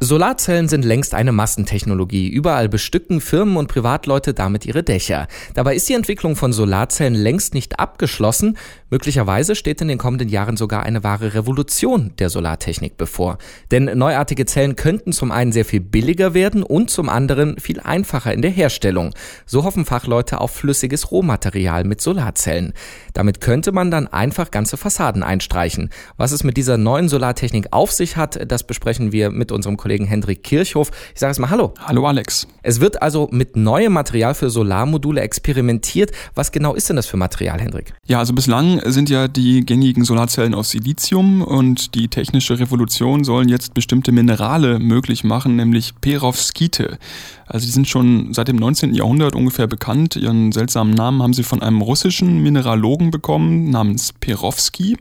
Solarzellen sind längst eine Massentechnologie. Überall bestücken Firmen und Privatleute damit ihre Dächer. Dabei ist die Entwicklung von Solarzellen längst nicht abgeschlossen. Möglicherweise steht in den kommenden Jahren sogar eine wahre Revolution der Solartechnik bevor. Denn neuartige Zellen könnten zum einen sehr viel billiger werden und zum anderen viel einfacher in der Herstellung. So hoffen Fachleute auf flüssiges Rohmaterial mit Solarzellen. Damit könnte man dann einfach ganze Fassaden einstreichen. Was es mit dieser neuen Solartechnik auf sich hat, das besprechen wir mit unserem Kollegen Kollegen Hendrik Kirchhoff. Ich sage es mal Hallo. Hallo Alex. Es wird also mit neuem Material für Solarmodule experimentiert. Was genau ist denn das für Material, Hendrik? Ja, also bislang sind ja die gängigen Solarzellen aus Silizium und die technische Revolution sollen jetzt bestimmte Minerale möglich machen, nämlich Perovskite. Also die sind schon seit dem 19. Jahrhundert ungefähr bekannt. Ihren seltsamen Namen haben sie von einem russischen Mineralogen bekommen namens Perovski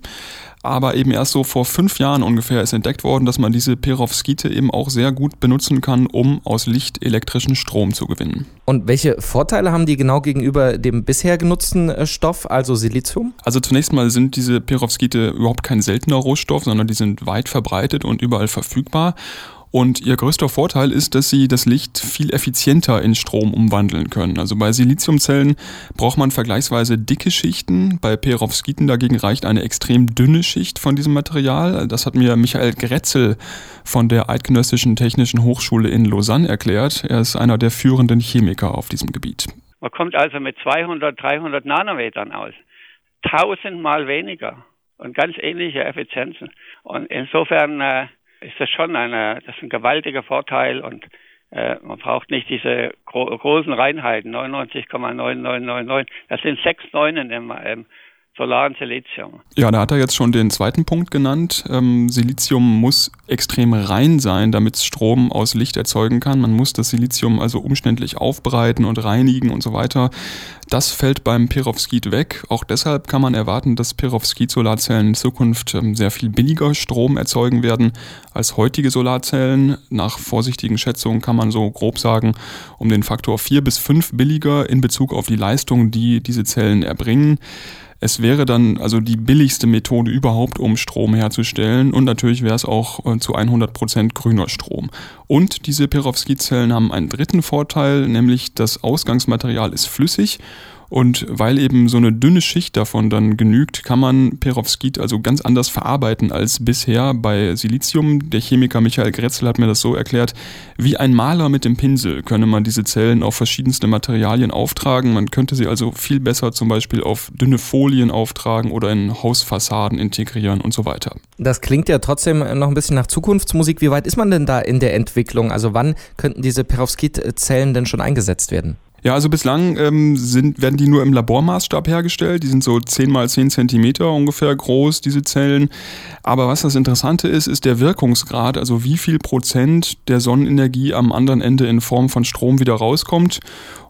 aber eben erst so vor fünf Jahren ungefähr ist entdeckt worden, dass man diese Perovskite eben auch sehr gut benutzen kann, um aus Licht elektrischen Strom zu gewinnen. Und welche Vorteile haben die genau gegenüber dem bisher genutzten äh, Stoff, also Silizium? Also zunächst mal sind diese Perovskite überhaupt kein seltener Rohstoff, sondern die sind weit verbreitet und überall verfügbar. Und ihr größter Vorteil ist, dass sie das Licht viel effizienter in Strom umwandeln können. Also bei Siliziumzellen braucht man vergleichsweise dicke Schichten. Bei Perovskiten dagegen reicht eine extrem dünne Schicht von diesem Material. Das hat mir Michael Gretzel von der Eidgenössischen Technischen Hochschule in Lausanne erklärt. Er ist einer der führenden Chemiker auf diesem Gebiet. Man kommt also mit 200, 300 Nanometern aus. Tausendmal weniger und ganz ähnliche Effizienzen. Und insofern äh, ist das schon eine, das ist ein gewaltiger Vorteil und äh, man braucht nicht diese gro großen Reinheiten, 99,9999. Das sind sechs Neunen im, im solaren Silizium. Ja, da hat er jetzt schon den zweiten Punkt genannt. Ähm, Silizium muss extrem rein sein, damit es Strom aus Licht erzeugen kann. Man muss das Silizium also umständlich aufbereiten und reinigen und so weiter. Das fällt beim Perovskit weg. Auch deshalb kann man erwarten, dass Perovskit-Solarzellen in Zukunft ähm, sehr viel billiger Strom erzeugen werden als heutige Solarzellen. Nach vorsichtigen Schätzungen kann man so grob sagen, um den Faktor vier bis fünf billiger in Bezug auf die Leistung, die diese Zellen erbringen. Es wäre dann also die billigste Methode überhaupt, um Strom herzustellen und natürlich wäre es auch äh, zu 100 Prozent grüner Strom. Und diese Perovskit-Zellen haben einen dritten Vorteil, nämlich das Ausgangsmaterial ist flüssig und weil eben so eine dünne Schicht davon dann genügt, kann man Perovskit also ganz anders verarbeiten als bisher bei Silizium. Der Chemiker Michael Gretzel hat mir das so erklärt, wie ein Maler mit dem Pinsel könne man diese Zellen auf verschiedenste Materialien auftragen. Man könnte sie also viel besser zum Beispiel auf dünne Folien auftragen oder in Hausfassaden integrieren und so weiter. Das klingt ja trotzdem noch ein bisschen nach Zukunftsmusik. Wie weit ist man denn da in der Entwicklung? Also wann könnten diese Perovskit-Zellen denn schon eingesetzt werden? Ja, also bislang ähm, sind, werden die nur im Labormaßstab hergestellt. Die sind so 10 mal 10 Zentimeter ungefähr groß, diese Zellen. Aber was das Interessante ist, ist der Wirkungsgrad, also wie viel Prozent der Sonnenenergie am anderen Ende in Form von Strom wieder rauskommt.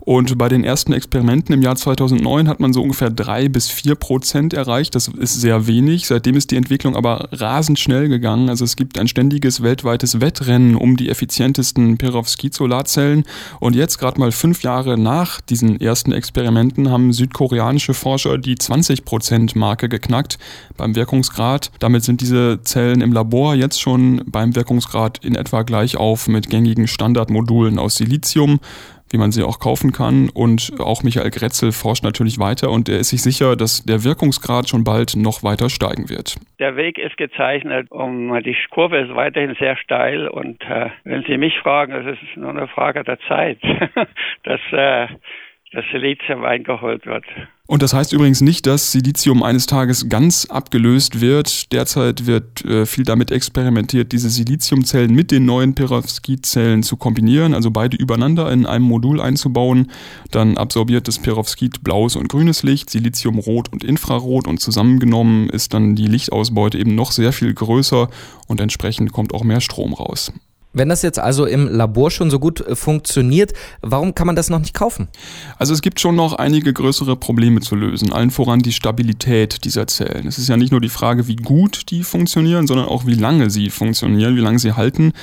Und bei den ersten Experimenten im Jahr 2009 hat man so ungefähr drei bis vier Prozent erreicht. Das ist sehr wenig. Seitdem ist die Entwicklung aber rasend schnell gegangen. Also es gibt ein ständiges weltweites Wettrennen um die effizientesten Perovskit-Solarzellen. Und jetzt, gerade mal fünf Jahre nach diesen ersten Experimenten, haben südkoreanische Forscher die 20 Prozent Marke geknackt beim Wirkungsgrad. Damit sind diese Zellen im Labor jetzt schon beim Wirkungsgrad in etwa gleich auf mit gängigen Standardmodulen aus Silizium wie man sie auch kaufen kann. Und auch Michael Gretzel forscht natürlich weiter und er ist sich sicher, dass der Wirkungsgrad schon bald noch weiter steigen wird. Der Weg ist gezeichnet, um die Kurve ist weiterhin sehr steil und äh, wenn Sie mich fragen, das ist nur eine Frage der Zeit, dass äh, das Silizium eingeholt wird. Und das heißt übrigens nicht, dass Silizium eines Tages ganz abgelöst wird. Derzeit wird äh, viel damit experimentiert, diese Siliziumzellen mit den neuen Perovskit-Zellen zu kombinieren, also beide übereinander in einem Modul einzubauen. Dann absorbiert das Perovskit blaues und grünes Licht, Silizium rot und Infrarot und zusammengenommen ist dann die Lichtausbeute eben noch sehr viel größer und entsprechend kommt auch mehr Strom raus. Wenn das jetzt also im Labor schon so gut äh, funktioniert, warum kann man das noch nicht kaufen? Also es gibt schon noch einige größere Probleme zu lösen, allen voran die Stabilität dieser Zellen. Es ist ja nicht nur die Frage, wie gut die funktionieren, sondern auch wie lange sie funktionieren, wie lange sie halten.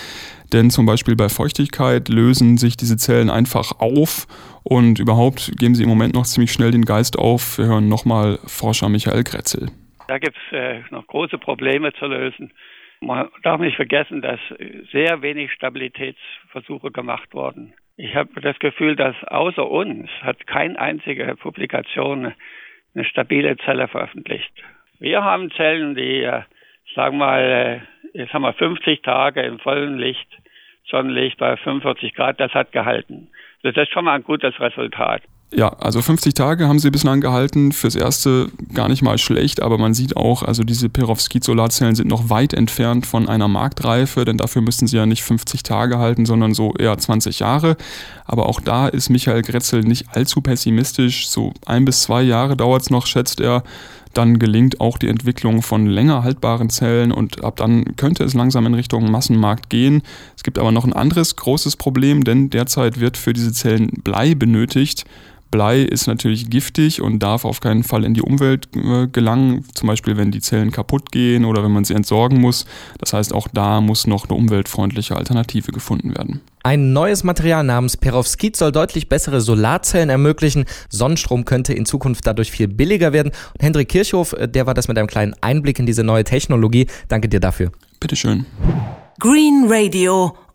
Denn zum Beispiel bei Feuchtigkeit lösen sich diese Zellen einfach auf und überhaupt geben sie im Moment noch ziemlich schnell den Geist auf. Wir hören nochmal Forscher Michael Grätzel. Da gibt es äh, noch große Probleme zu lösen. Man darf nicht vergessen, dass sehr wenig Stabilitätsversuche gemacht wurden. Ich habe das Gefühl, dass außer uns hat keine einzige Publikation eine stabile Zelle veröffentlicht. Wir haben Zellen, die, äh, sagen wir mal, jetzt haben wir 50 Tage im vollen Licht, Sonnenlicht bei 45 Grad, das hat gehalten. Das ist schon mal ein gutes Resultat. Ja, also 50 Tage haben sie bislang gehalten. Fürs erste gar nicht mal schlecht, aber man sieht auch, also diese Perovskit-Solarzellen sind noch weit entfernt von einer Marktreife, denn dafür müssten sie ja nicht 50 Tage halten, sondern so eher 20 Jahre. Aber auch da ist Michael Gretzel nicht allzu pessimistisch. So ein bis zwei Jahre dauert es noch, schätzt er. Dann gelingt auch die Entwicklung von länger haltbaren Zellen und ab dann könnte es langsam in Richtung Massenmarkt gehen. Es gibt aber noch ein anderes großes Problem, denn derzeit wird für diese Zellen Blei benötigt. Blei ist natürlich giftig und darf auf keinen Fall in die Umwelt äh, gelangen, zum Beispiel wenn die Zellen kaputt gehen oder wenn man sie entsorgen muss. Das heißt, auch da muss noch eine umweltfreundliche Alternative gefunden werden. Ein neues Material namens Perovskit soll deutlich bessere Solarzellen ermöglichen. Sonnenstrom könnte in Zukunft dadurch viel billiger werden. Und Hendrik Kirchhoff, äh, der war das mit einem kleinen Einblick in diese neue Technologie. Danke dir dafür. Bitteschön. Green Radio